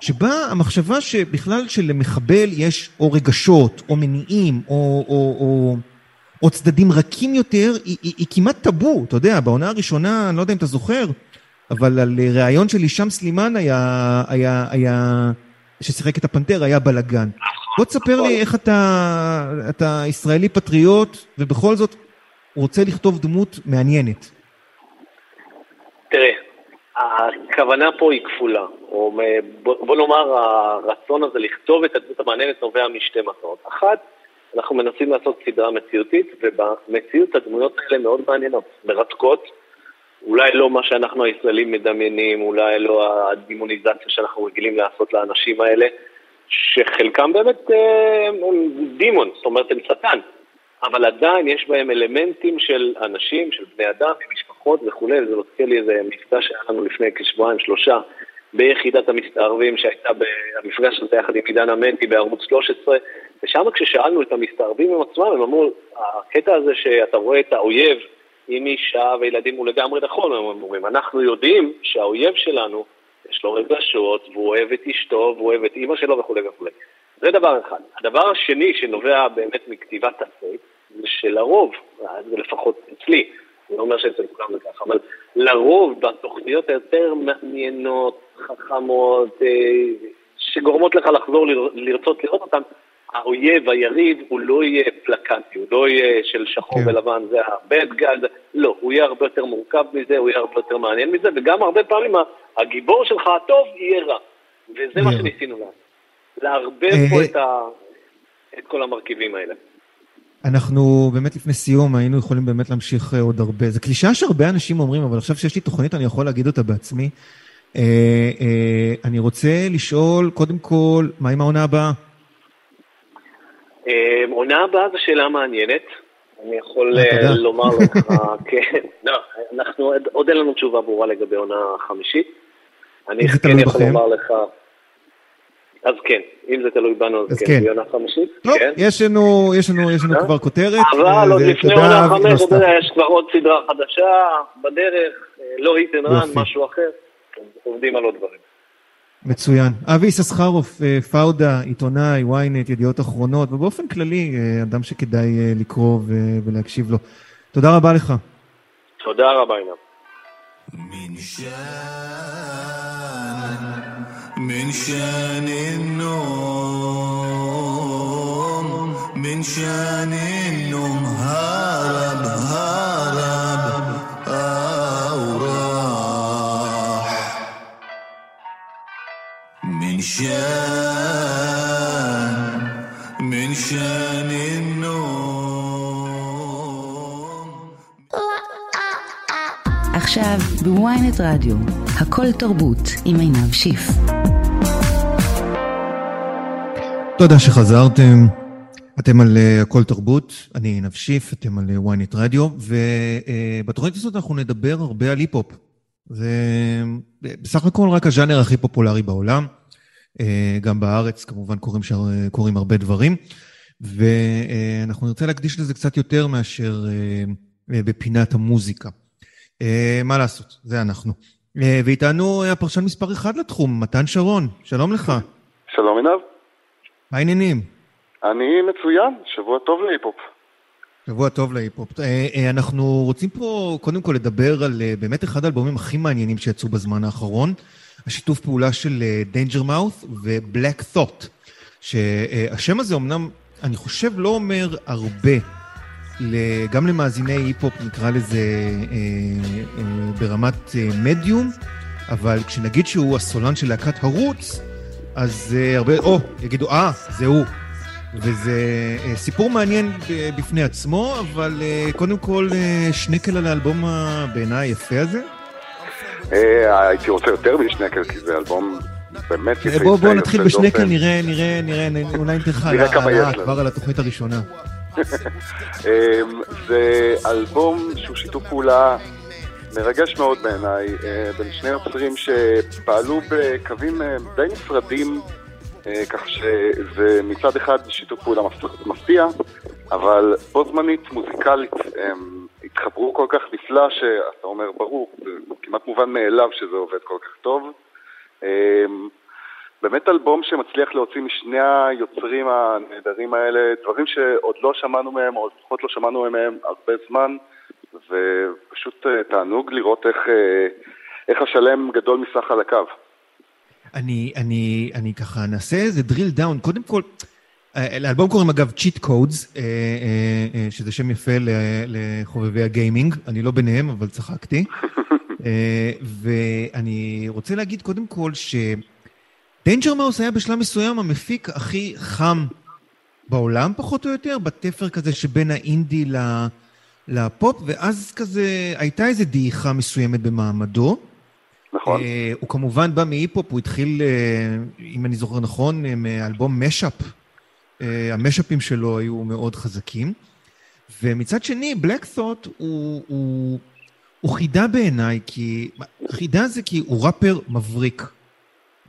שבה המחשבה שבכלל שלמחבל יש או רגשות, או מניעים, או, או, או, או צדדים רכים יותר, היא, היא, היא כמעט טאבו, אתה יודע, בעונה הראשונה, אני לא יודע אם אתה זוכר, אבל על ראיון של הישאם סלימאן היה, היה, היה, ששיחק את הפנתר, היה בלאגן. בוא תספר לי איך אתה, אתה ישראלי פטריוט, ובכל זאת רוצה לכתוב דמות מעניינת. תראה, הכוונה פה היא כפולה, או בוא נאמר הרצון הזה לכתוב את הדמות המעניינת נובע משתי מטרות. אחת, אנחנו מנסים לעשות סדרה מציאותית, ובמציאות הדמויות האלה מאוד מעניינות, מרתקות, אולי לא מה שאנחנו הישראלים מדמיינים, אולי לא הדימוניזציה שאנחנו רגילים לעשות לאנשים האלה, שחלקם באמת אה, דימון, זאת אומרת הם שטן, אבל עדיין יש בהם אלמנטים של אנשים, של בני אדם, משפחות וכולי, וזה מזכיר לי איזה מבצע שהיה לנו לפני כשבועיים, שלושה, ביחידת המסתערבים שהייתה במפגש הזה יחד עם עידן אמנטי בערוץ 13, ושם כששאלנו את המסתערבים עם עצמם, הם אמרו, הקטע הזה שאתה רואה את האויב עם אישה וילדים הוא לגמרי נכון, הם אומרים, אנחנו יודעים שהאויב שלנו, יש לו רגשות, והוא אוהב את אשתו, והוא אוהב את אימא שלו וכולי וכולי. זה דבר אחד. הדבר השני שנובע באמת מכתיבת תסריט, זה שלרוב, זה לפחות אצלי, אני לא אומר שאצל כולם זה ככה, אבל לרוב בתוכניות היותר מעניינות, חכמות, אה, שגורמות לך לחזור לרצות לראות אותן, האויב, היריב, הוא לא יהיה פלקטי, הוא לא יהיה של שחור כן. ולבן, זה ה-bad guy, לא, הוא יהיה הרבה יותר מורכב מזה, הוא יהיה הרבה יותר מעניין מזה, וגם הרבה פעמים הגיבור שלך הטוב יהיה רע. וזה מה שניסינו לעשות. לערבב אה, פה את, ה... את כל המרכיבים האלה. אנחנו באמת לפני סיום היינו יכולים באמת להמשיך אה, עוד הרבה. זו קלישאה שהרבה אנשים אומרים, אבל עכשיו שיש לי תוכנית אני יכול להגיד אותה בעצמי. אה, אה, אני רוצה לשאול, קודם כל, מה עם העונה הבאה? עונה הבאה זו שאלה מעניינת. אני יכול לומר לך, כן, לא, אנחנו, עוד אין לנו תשובה ברורה לגבי עונה חמישית. אני כן יכול לומר לך, אז כן, אם זה תלוי בנו, אז, כן, בעונה כן. חמישית. טוב, כן. יש לנו, יש לנו, יש לנו אה? כבר כותרת. אבל עוד לפני עונה חמש, אתה יודע, יש כבר עוד סדרה חדשה בדרך, אה, לא Hit and Run, משהו אחר. עובדים על עוד דברים. מצוין. אבי יששכרוף, אה, פאודה, עיתונאי, ynet, ידיעות אחרונות, ובאופן כללי, אדם שכדאי לקרוא ולהקשיב לו. תודה רבה לך. תודה רבה, עינב. من شان النوم من شان النوم هرب هرب أو راح من شان من شان النوم עכשיו בוויינט רדיו, הכל תרבות עם עינב שיף. תודה שחזרתם. אתם על uh, הכל תרבות, אני עינב אתם על uh, ynet רדיו, ובתוכנית uh, הזאת אנחנו נדבר הרבה על היפ-הופ. זה בסך הכל רק הז'אנר הכי פופולרי בעולם. גם בארץ כמובן קורים, ש... קורים הרבה דברים, ואנחנו נרצה להקדיש לזה קצת יותר מאשר בפינת המוזיקה. מה לעשות, זה אנחנו. ואיתנו הפרשן מספר אחד לתחום, מתן שרון, שלום לך. שלום עינב. מה העניינים? אני מצוין, שבוע טוב להיפ-הופ. שבוע טוב להיפ-הופ. אה, אה, אנחנו רוצים פה קודם כל לדבר על אה, באמת אחד האלבומים הכי מעניינים שיצאו בזמן האחרון, השיתוף פעולה של Danger Mouth ו-Black Thought, שהשם הזה אמנם, אני חושב, לא אומר הרבה, גם למאזיני היפ-הופ, נקרא לזה ברמת מדיום, אבל כשנגיד שהוא הסולן של להקת הרוץ, אז uh, הרבה, או, יגידו, אה, זה הוא. וזה uh, סיפור מעניין בפני עצמו, אבל uh, קודם כל, uh, שנקל על האלבום בעיניי היפה הזה. הייתי רוצה יותר משנקל, כי זה אלבום באמת יפה. בואו בוא נתחיל בשנקל, נראה, נראה, נראה, אולי ניתן לך העלאה כבר על התוכנית הראשונה. זה אלבום שהוא שיתוף פעולה מרגש מאוד בעיניי, אה, בין שני יוצרים שפעלו בקווים אה, די נפרדים, אה, כך שזה מצד אחד שיתוף פעולה מפתיע, אבל בו זמנית מוזיקלית הם התחברו כל כך נפלא שאתה אומר, ברור, זה כמעט מובן מאליו שזה עובד כל כך טוב. באמת אלבום שמצליח להוציא משני היוצרים הנהדרים האלה דברים שעוד לא שמענו מהם, או לפחות לא שמענו מהם הרבה זמן. ופשוט אה, תענוג לראות איך, אה, איך השלם גדול מסך חלקיו. אני, אני, אני ככה נעשה איזה drill down. קודם כל, אה, לאלבום קוראים אגב Cheat Codes, שזה שם יפה לחובבי הגיימינג, אני לא ביניהם, אבל צחקתי. ואני רוצה להגיד קודם כל ש Danger Mouse היה בשלב מסוים המפיק הכי חם בעולם, פחות או יותר, בתפר כזה שבין האינדי ל... לה... לפופ, ואז כזה הייתה איזו דעיכה מסוימת במעמדו. נכון. Uh, הוא כמובן בא מהיפ-הופ, הוא התחיל, uh, אם אני זוכר נכון, מאלבום משאפ. Uh, המשאפים שלו היו מאוד חזקים. ומצד שני, בלק ת'וט הוא, הוא, הוא חידה בעיניי, כי... חידה זה כי הוא ראפר מבריק.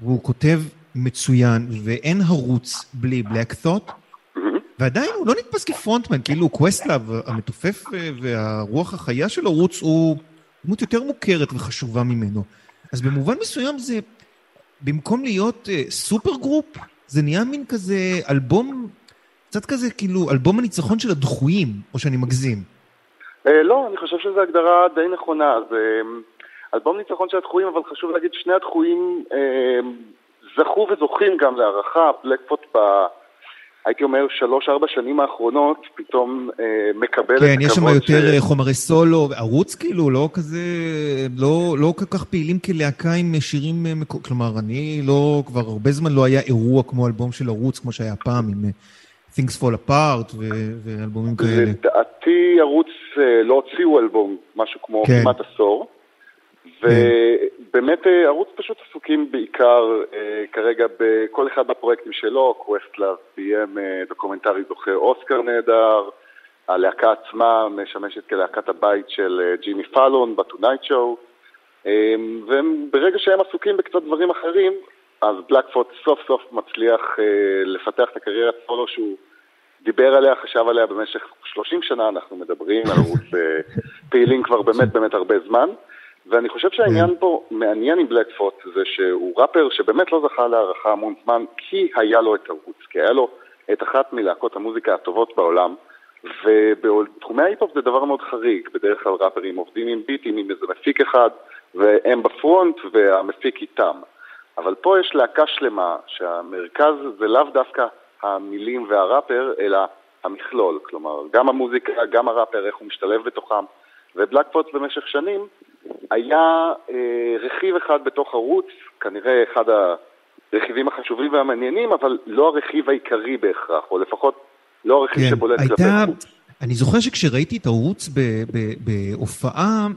והוא כותב מצוין, ואין Roots בלי Black Thought. ועדיין הוא לא נתפס כ frontman, כאילו Questlove, המתופף אה, והרוח החיה שלו, רוץ הוא דמות יותר מוכרת וחשובה ממנו. אז במובן מסוים זה, במקום להיות super group, זה נהיה מין כזה אלבום, קצת כזה כאילו אלבום הניצחון של הדחויים, או שאני מגזים. אה, לא, אני חושב שזו הגדרה די נכונה. זה אלבום ניצחון של הדחויים, אבל חשוב להגיד, שני הדחויים אה, זכו וזוכים גם להערכה. בלקפוט ב... הייתי אומר, שלוש-ארבע שנים האחרונות, פתאום אה, מקבל כן, את הכבוד יש שם יותר ש... חומרי סולו, ערוץ כאילו, לא כזה, לא, לא כל כך פעילים כלהקה עם שירים, כלומר, אני לא, כבר הרבה זמן לא היה אירוע כמו אלבום של ערוץ, כמו שהיה פעם, עם Things Fall Apart ו- ואלבומים כאלה. לדעתי ערוץ לא הוציאו אלבום, משהו כמו כן. כמעט עשור. ובאמת ה Roots פשוט עסוקים בעיקר אה, כרגע בכל אחד מהפרויקטים שלו, Questlove ביים אה, דוקומנטרי זוכה אוסקר נהדר, הלהקה עצמה משמשת כלהקת הבית של אה, ג'ימי פאלון ב-Tonight Show, וברגע שהם עסוקים בקצת דברים אחרים, אז Black Thought סוף סוף מצליח לפתח את הקריירת סולו שהוא דיבר עליה, חשב עליה במשך 30 שנה, אנחנו מדברים על ערוץ פעילים כבר באמת באמת הרבה זמן. ואני חושב שהעניין פה מעניין עם בלקפוט זה שהוא ראפר שבאמת לא זכה להערכה המון זמן כי היה לו את ערוץ, כי היה לו את אחת מלהקות המוזיקה הטובות בעולם ובתחומי ההיפ-הופ זה דבר מאוד חריג, בדרך כלל ראפרים עובדים עם ביטים עם איזה מפיק אחד והם בפרונט והמפיק איתם. אבל פה יש להקה שלמה שהמרכז זה לאו דווקא המילים והראפר אלא המכלול, כלומר גם המוזיקה, גם הראפר, איך הוא משתלב בתוכם. ובלקפוט במשך שנים היה אה, רכיב אחד בתוך ערוץ, כנראה אחד הרכיבים החשובים והמעניינים, אבל לא הרכיב העיקרי בהכרח, או לפחות לא הרכיב כן, שבולט הייתה... כלפי חוץ. אני זוכר שכשראיתי את הערוץ בהופעה,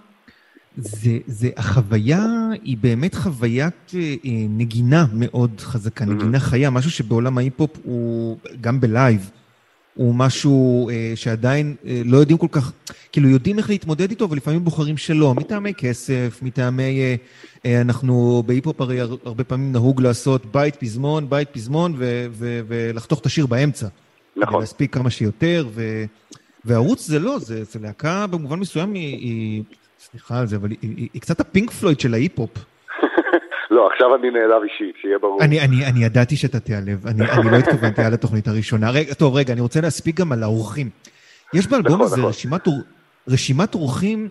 זה, זה, החוויה היא באמת חוויית אה, נגינה מאוד חזקה, נגינה חיה, משהו שבעולם ההיפ-הופ הוא גם ב live. הוא משהו אה, שעדיין אה, לא יודעים כל כך, כאילו יודעים איך להתמודד איתו, ולפעמים בוחרים שלא, מטעמי כסף, מטעמי, אה, אה, אנחנו בהיפ-הופ הרי הרבה פעמים נהוג לעשות בית פזמון, בית פזמון, ו- ו- ולחתוך את השיר באמצע. נכון. להספיק כמה שיותר, ו- וה Roots זה לא, זה, זה להקה במובן מסוים היא, היא סליחה על זה, אבל היא, היא, היא קצת הפינק פלויד של ההיפ-הופ. לא, עכשיו אני נעלב אישית, שיהיה ברור. אני, אני, אני ידעתי שאתה תיעלב, אני, אני לא התכוונתי על התוכנית הראשונה. רגע, טוב, רגע, אני רוצה להספיק גם על האורחים. יש באלבום נכון, הזה נכון. רשימת, רשימת אורחים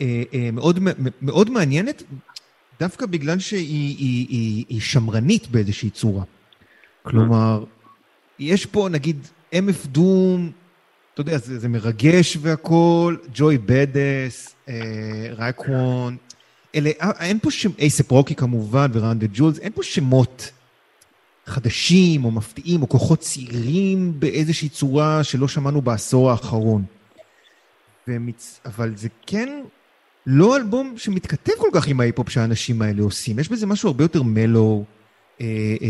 אה, אה, מאוד, מאוד מעניינת, דווקא בגלל שהיא היא, היא, היא שמרנית באיזושהי צורה. כלומר, יש פה נגיד אמף דום, אתה יודע, זה, זה מרגש והכול, Joey Bada$$, אה, Raekwon, אלה, אין פה שם, A$AP Rocky כמובן ו Run the Jewels, אין פה שמות חדשים או מפתיעים או כוחות צעירים באיזושהי צורה שלא שמענו בעשור האחרון. ומצ... אבל זה כן לא אלבום שמתכתב כל כך עם ההיפ-הופ שהאנשים האלה עושים. יש בזה משהו הרבה יותר mellow. אה, אה,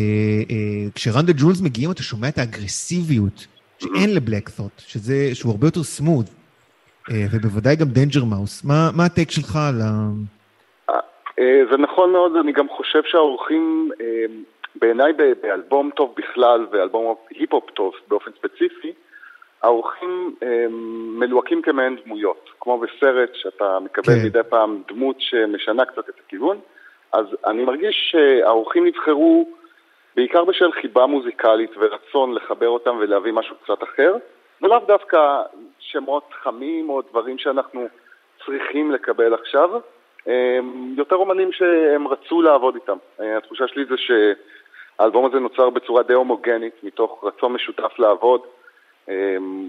אה, כש Run the Jewels מגיעים אתה שומע את האגרסיביות שאין ל Black Thought, שהוא הרבה יותר smooth. אה, ובוודאי גם Danger Mouse. מה, מה ה take שלך על ה... אה, זה נכון מאוד, אני גם חושב שהאורחים, אה, בעיניי באלבום טוב בכלל ואלבום היפ-הופ טוב באופן ספציפי, האורחים אה, מלוהקים כמעין דמויות, כמו בסרט שאתה מקבל כן. מדי פעם דמות שמשנה קצת את הכיוון, אז אני מרגיש שהאורחים נבחרו בעיקר בשל חיבה מוזיקלית ורצון לחבר אותם ולהביא משהו קצת אחר, ולאו דווקא שמות חמים או דברים שאנחנו צריכים לקבל עכשיו, יותר אומנים שהם רצו לעבוד איתם. אה, התחושה שלי זה שהאלבום הזה נוצר בצורה די הומוגנית, מתוך רצון משותף לעבוד. אמ,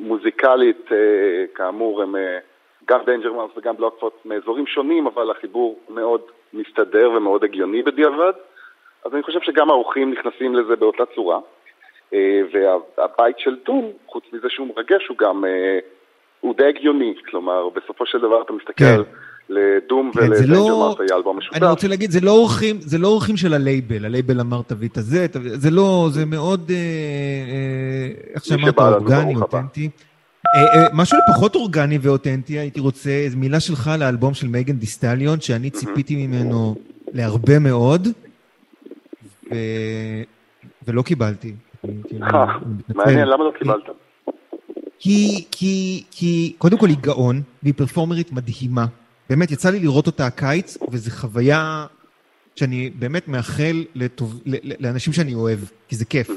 מוזיקלית, אה, כאמור, הם אה, גם Danger Mouse וגם Black Thought מאזורים שונים, אבל החיבור מאוד מסתדר ומאוד הגיוני בדיעבד. אז אני חושב שגם האורחים נכנסים לזה באותה צורה. והבית של DOOM, חוץ מזה שהוא מרגש, הוא גם, הוא די הגיוני. כלומר, בסופו של דבר אתה מסתכל... כן. ל DOOM כן, ול Danger לא... Mouse היה אלבום משותף. אני רוצה להגיד, זה לא אורחים, זה לא אורחים של ה label, ה label אמר תביא את הזה, זה לא, זה מאוד, אה, אה, איך שאמרת, אורגני, אותנטי. אה, משהו פחות אורגני ואותנטי, הייתי רוצה מילה שלך לאלבום של מייגן דיסטליון, שאני ציפיתי ממנו להרבה מאוד, ולא קיבלתי. מעניין, למה לא קיבלת? כי, כי, כי קודם כל היא גאון, והיא פרפורמרית מדהימה. באמת, יצא לי לראות אותה הקיץ, וזו חוויה שאני באמת מאחל לטוב, לאנשים שאני אוהב, כי זה כיף.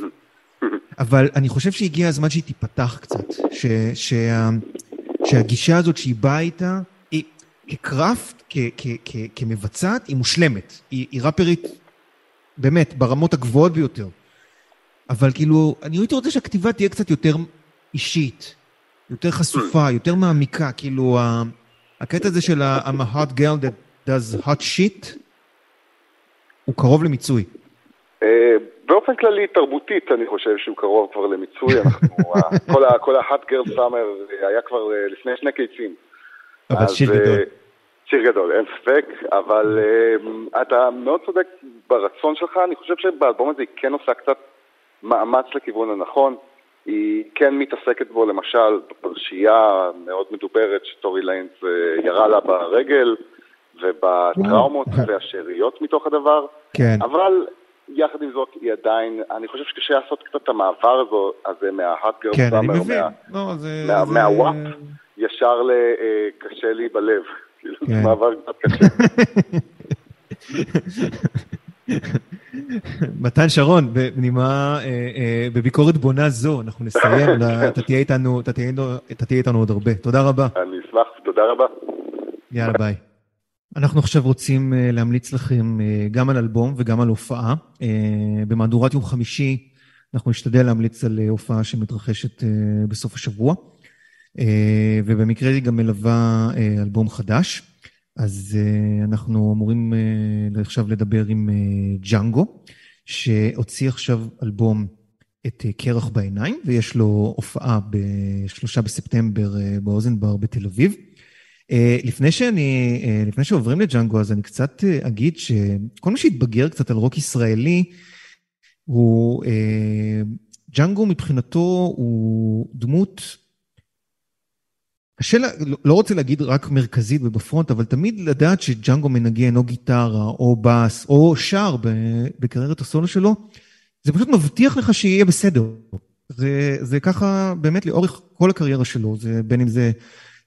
אבל אני חושב שהגיע הזמן שהיא תיפתח קצת, ש, שה, שהגישה הזאת שהיא באה איתה, היא כקראפט, כ, כ, כ, כמבצעת, היא מושלמת. היא, היא ראפרית, באמת, ברמות הגבוהות ביותר. אבל כאילו, אני הייתי רוצה שהכתיבה תהיה קצת יותר אישית, יותר חשופה, יותר מעמיקה, כאילו, הקטע הזה של I'm a hot girl that does hot shit, הוא קרוב למיצוי. אה, באופן כללי, תרבותית, אני חושב שהוא קרוב כבר למיצוי. אנחנו, כל ה-hot girl summer היה כבר אה, לפני שני קיצים. אבל שיר גדול. אה, שיר גדול, אין ספק, אבל אתה מאוד צודק ברצון שלך, אני חושב שבאלבום הזה היא כן עושה קצת מאמץ לכיוון הנכון. היא כן מתעסקת בו, למשל, בפרשייה מאוד מדוברת שטורי ליינס ירה לה ברגל, ובטראומות והשאריות מתוך הדבר. כן. אבל יחד עם זאת, היא עדיין, אני חושב שקשה לעשות קצת את המעבר הזה מה-hot girl כן, אני מבין. לא, זה... מהוואפ ישר לקשה לי בלב. כאילו, זה כן. מעבר קצת קשה. מתן שרון, בנימה, אה, אה, בביקורת בונה זו, אנחנו נסיים, אתה תהיה איתנו, אתה תהיה איתנו עוד הרבה. תודה רבה. אני אשמח, תודה רבה. יאללה, ביי. אנחנו עכשיו רוצים אה, להמליץ לכם גם על אלבום וגם על הופעה. במהדורת יום חמישי אנחנו נשתדל להמליץ על הופעה שמתרחשת בסוף השבוע, ובמקרה היא גם מלווה אלבום חדש. אז uh, אנחנו אמורים uh, עכשיו לדבר עם uh, ג'אנגו, שהוציא עכשיו אלבום את קרח בעיניים, ויש לו הופעה בשלושה בספטמבר uh, באוזנבר בתל אביב. לפני שאני, לפני שעוברים לג'אנגו, אז אני קצת אגיד שכל מי שהתבגר קצת על רוק ישראלי, הוא, ג'אנגו מבחינתו הוא דמות קשה, לא, לא רוצה להגיד רק מרכזית ובפרונט, אבל תמיד לדעת שג'אנגו מנגן או גיטרה או בס או שר בקריירת הסולו שלו, זה פשוט מבטיח לך שיהיה בסדר. זה, זה ככה באמת לאורך כל הקריירה שלו, זה בין אם זה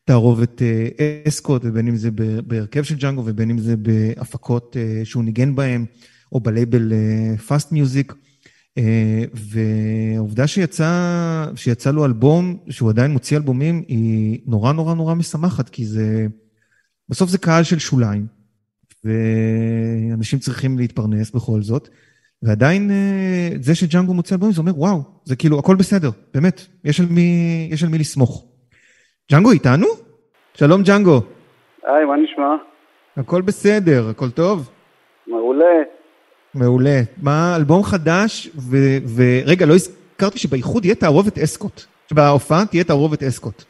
תערובת אה, אסקוט ובין אם זה בהרכב של ג'אנגו ובין אם זה בהפקות אה, שהוא ניגן בהם, או בלייבל פאסט מיוזיק. אה, והעובדה שיצא, שיצא לו אלבום, שהוא עדיין מוציא אלבומים, היא נורא נורא נורא משמחת, כי זה, בסוף זה קהל של שוליים, ואנשים צריכים להתפרנס בכל זאת, ועדיין אה, זה שג'אנגו מוציא אלבומים, זה אומר, וואו, זה כאילו, הכל בסדר, באמת, יש על מי, יש על מי לסמוך. ג'אנגו איתנו? שלום ג'אנגו. היי, מה נשמע? הכל בסדר, הכל טוב? מעולה. מעולה. מה, אלבום חדש, ורגע, לא הזכרתי שבאיחוד יהיה תערובת אסקוט. שבהופעה תהיה תערובת אסקוט.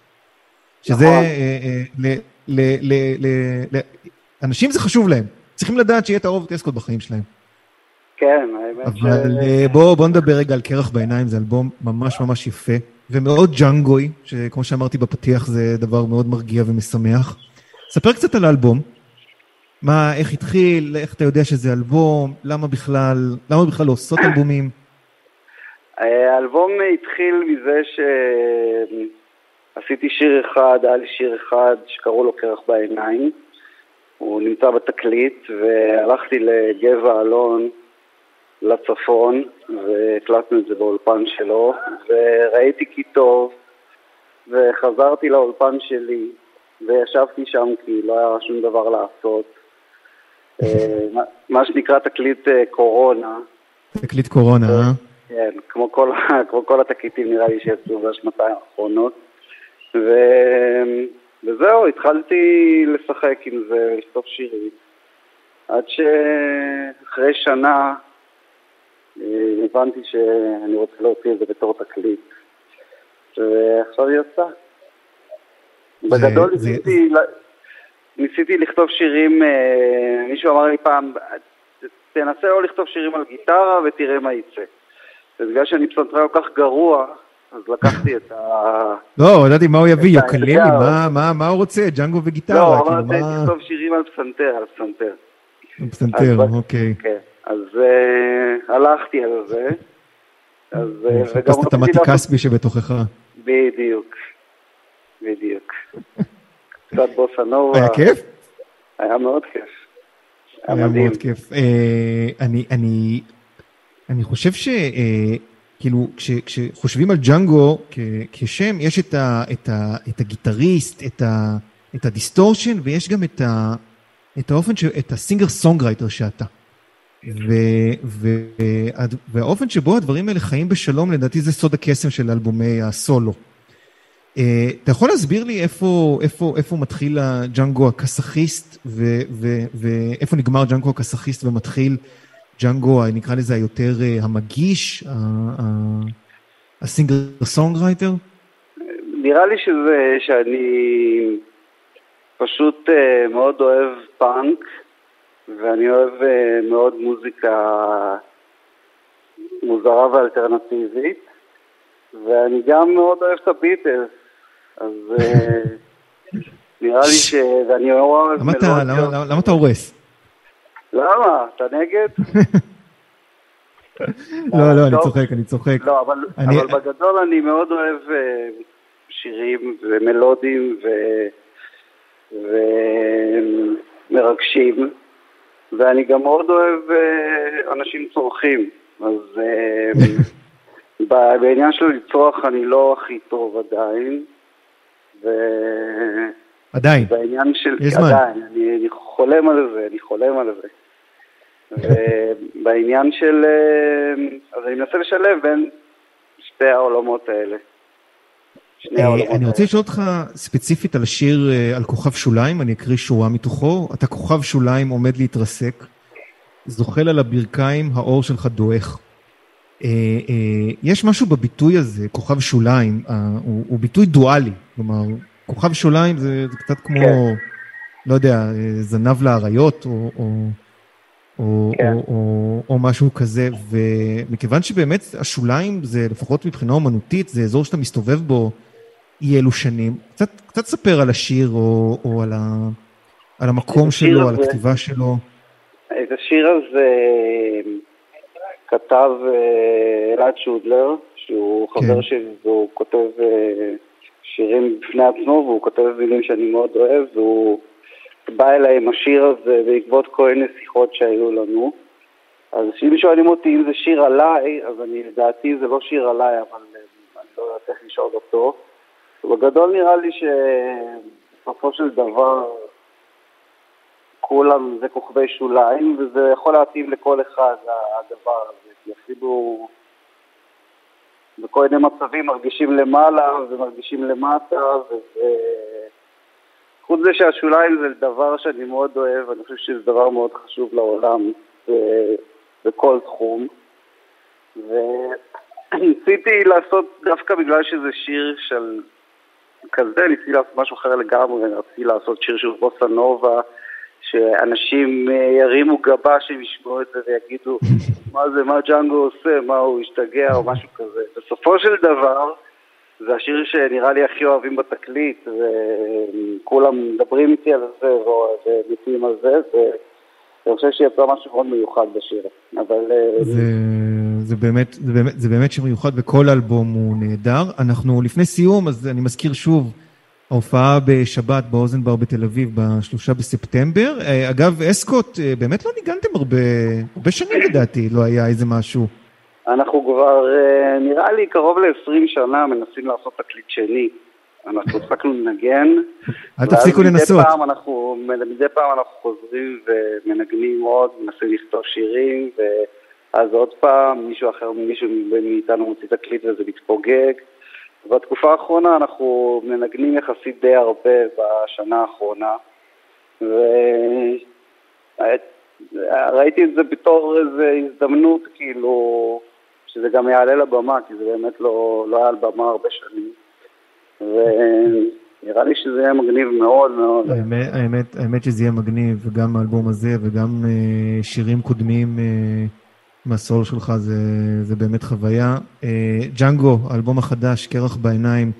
שזה, נכון. אה, אה, אנשים זה חשוב להם. צריכים לדעת שיהיה תערובת אסקוט בחיים שלהם. כן, האמת ש... אבל אה, בואו בוא נדבר רגע על קרח בעיניים, זה אלבום ממש ממש יפה, ומאוד ג'אנגוי, שכמו שאמרתי בפתיח זה דבר מאוד מרגיע ומשמח. ספר קצת על האלבום. מה, איך התחיל, איך אתה יודע שזה אלבום, למה בכלל, למה בכלל לא עושות אלבומים? האלבום התחיל מזה שעשיתי שיר אחד, היה לי שיר אחד שקראו לו קרח בעיניים, הוא נמצא בתקליט, והלכתי לגבע אלון לצפון, והקלטנו את זה באולפן שלו, וראיתי כי טוב, וחזרתי לאולפן שלי, וישבתי שם כי לא היה שום דבר לעשות. אה, מה שנקרא תקליט אה, קורונה. תקליט קורונה, אה? כן, כמו כל, כמו כל התקליטים נראה לי שיצאו בשנתיים האחרונות. ו... וזהו, התחלתי לשחק עם זה, לכתוב שירים. עד שאחרי שנה הבנתי שאני רוצה להוציא את זה בתור תקליט. ועכשיו היא יצאה. בגדול ניסיתי... זה... ניסיתי לכתוב שירים, אה, מישהו אמר לי פעם, תנסה לא לכתוב שירים על גיטרה ותראה מה יצא. ובגלל שאני פסנתרן כל כך גרוע, אז לקחתי את ה... לא, ידעתי מה הוא יביא, יוקללי, מה הוא רוצה? ג'אנגו וגיטרה? לא, כאילו, אמרתי, לכתוב שירים על פסנתר, על פסנתר. על פסנתר, אוקיי. כן, אז אה, הלכתי על זה. אז... חיפשת את המתי כספי שבתוכך. בדיוק, בדיוק. קצת בוסה נובה. היה כיף? היה מאוד כיף. היה מאוד כיף. אה, אני, אני, אני חושב ש... אה, כאילו, כש, כשחושבים על ג'אנגו כ, כשם, יש את, ה, את, ה, את הגיטריסט, את, ה, את ה distortion, ויש גם את, ה, את האופן, ש, את ה singer songwriter שאתה. ו, ו, והאופן שבו הדברים האלה חיים בשלום, לדעתי זה סוד הקסם של אלבומי הסולו. אה, אתה יכול להסביר לי איפה, איפה, איפה מתחיל הג'אנגו הקסחיסט ואיפה נגמר ג'אנגו הקסחיסט ומתחיל ג'אנגו, נקרא לזה היותר אה, המגיש, ה singer songwriter? נראה לי שזה, שאני פשוט מאוד אוהב פאנק, ואני אוהב מאוד מוזיקה מוזרה ואלטרנטיבית, ואני גם מאוד אוהב את הביטלס, אז אה, נראה לי ש... ואני אוהב מלודיות. למה אתה הורס? למה? אתה נגד? לא, לא, אני צוחק, אני צוחק. לא, אבל בגדול אני מאוד אוהב אה, שירים ומלודים ומרגשים, ואני גם מאוד אוהב אה, אנשים צורכים, אז בעניין של לצרוח אני לא הכי טוב עדיין. ו... עדיין. בעניין של... יש זמן. עדיין, אני, אני חולם על זה, אני חולם על זה. ובעניין של... אה, אז אני מנסה לשלב בין שתי העולמות האלה. אה, אני רוצה לשאול אותך ספציפית על השיר אה, על כוכב שוליים, אני אקריא שורה מתוכו. אתה כוכב שוליים עומד להתרסק, זוחל על הברכיים, האור שלך דועך. אה, אה, יש משהו בביטוי הזה, כוכב שוליים, אה, הוא, הוא ביטוי דואלי, כלומר, כוכב שוליים זה, זה קצת כמו, כן. לא יודע, זנב לאריות, או, או, או, כן. או, או, או משהו כזה, ומכיוון שבאמת השוליים זה, לפחות מבחינה אומנותית, זה אזור שאתה מסתובב בו אי אלו שנים, קצת, קצת ספר על השיר, או, או על, ה, על המקום שלו, הזה, על הכתיבה שלו. את השיר הזה... כתב אה, אלעד שודלר, שהוא חבר כן. שלי והוא כותב אה, שירים בפני עצמו והוא כותב מילים שאני מאוד אוהב והוא בא אליי עם השיר הזה בעקבות כל מיני שיחות שהיו לנו. אז אם שואלים אותי אם זה שיר עליי, אז אני, לדעתי זה לא שיר עליי, אבל אה, אני לא יודעת איך לשאול אותו. בגדול נראה לי שבסופו של דבר כולם זה כוכבי שוליים, וזה יכול להתאים לכל אחד, הדבר הזה, כי אפילו בכל מיני מצבים מרגישים למעלה ומרגישים למטה, וזה... חוץ מזה שהשוליים זה דבר שאני מאוד אוהב, אני חושב שזה דבר מאוד חשוב לעולם בכל תחום. וניסיתי לעשות, דווקא בגלל שזה שיר של כזה, ניסיתי לעשות משהו אחר לגמרי, רציתי לעשות שיר של בוסה נובה, שאנשים אה, ירימו גבה שהם ישמעו את זה ויגידו מה זה, מה ג'אנגו עושה, מה הוא השתגע או משהו כזה. בסופו של דבר, זה השיר שנראה לי הכי אוהבים בתקליט, וכולם מדברים איתי על זה ומתים על זה, ואני חושב שיצא משהו מאוד מיוחד בשיר. אבל... אה, זה, זה, באמת, זה, באמת, זה באמת שיר מיוחד, וכל אלבום הוא נהדר. אנחנו לפני סיום, אז אני מזכיר שוב, ההופעה בשבת באוזן בר בתל אביב בשלושה בספטמבר. אה, אגב, אסקוט, אה, באמת לא ניגנתם הרבה, הרבה שנים לדעתי, לא היה איזה משהו. אנחנו כבר, אה, נראה לי, קרוב ל-20 שנה מנסים לעשות תקליט שני. אנחנו הפסקנו לנגן. אל תפסיקו לנסות. פעם אנחנו, מדי פעם אנחנו חוזרים ומנגנים עוד, מנסים לכתוב שירים, ואז עוד פעם מישהו אחר, מישהו מאיתנו מוציא תקליט וזה מתפוגג. בתקופה האחרונה אנחנו מנגנים יחסית די הרבה בשנה האחרונה, וראיתי את זה בתור איזו הזדמנות, כאילו, שזה גם יעלה לבמה, כי זה באמת לא, לא היה על במה הרבה שנים. ונראה לי שזה יהיה מגניב מאוד מאוד. האמת, האמת, האמת שזה יהיה מגניב, וגם האלבום הזה וגם uh, שירים קודמים uh, מהסול שלך זה, זה באמת חוויה. אה, ג'אנגו, האלבום החדש, קרח בעיניים,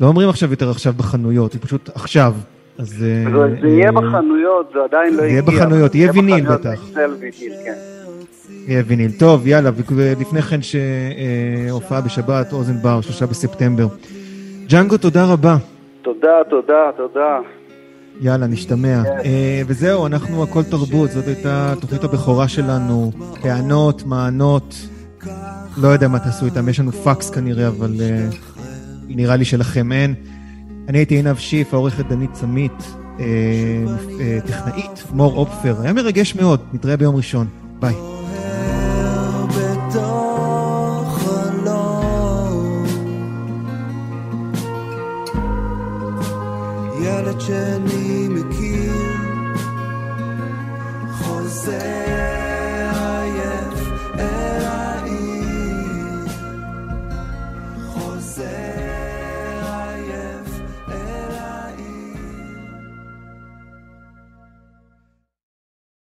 לא אומרים עכשיו יותר עכשיו בחנויות, זה פשוט עכשיו. אז... אה, זה יהיה בחנויות, זה עדיין לא הגיע. יהיה בחנויות, יהיה ויניל בטח. כן. יהיה ויניל. טוב, יאללה, ולפני כן שהופעה בשבת, אוזן בר, שלושה בספטמבר. ג'אנגו, תודה רבה. תודה, תודה, תודה. יאללה, נשתמע. Yeah. אה, וזהו, אנחנו הכל תרבות, זאת הייתה תוכנית הבכורה שלנו. טענות, מענות. לא יודע מה תעשו איתם, יש לנו פקס כנראה, אבל uh, נראה לי שלכם אין. אני הייתי עינב שיף, העורכת דנית צמית, uh, טכנאית, מור אופפר. היה מרגש מאוד, נתראה ביום ראשון. ביי. ילד שאני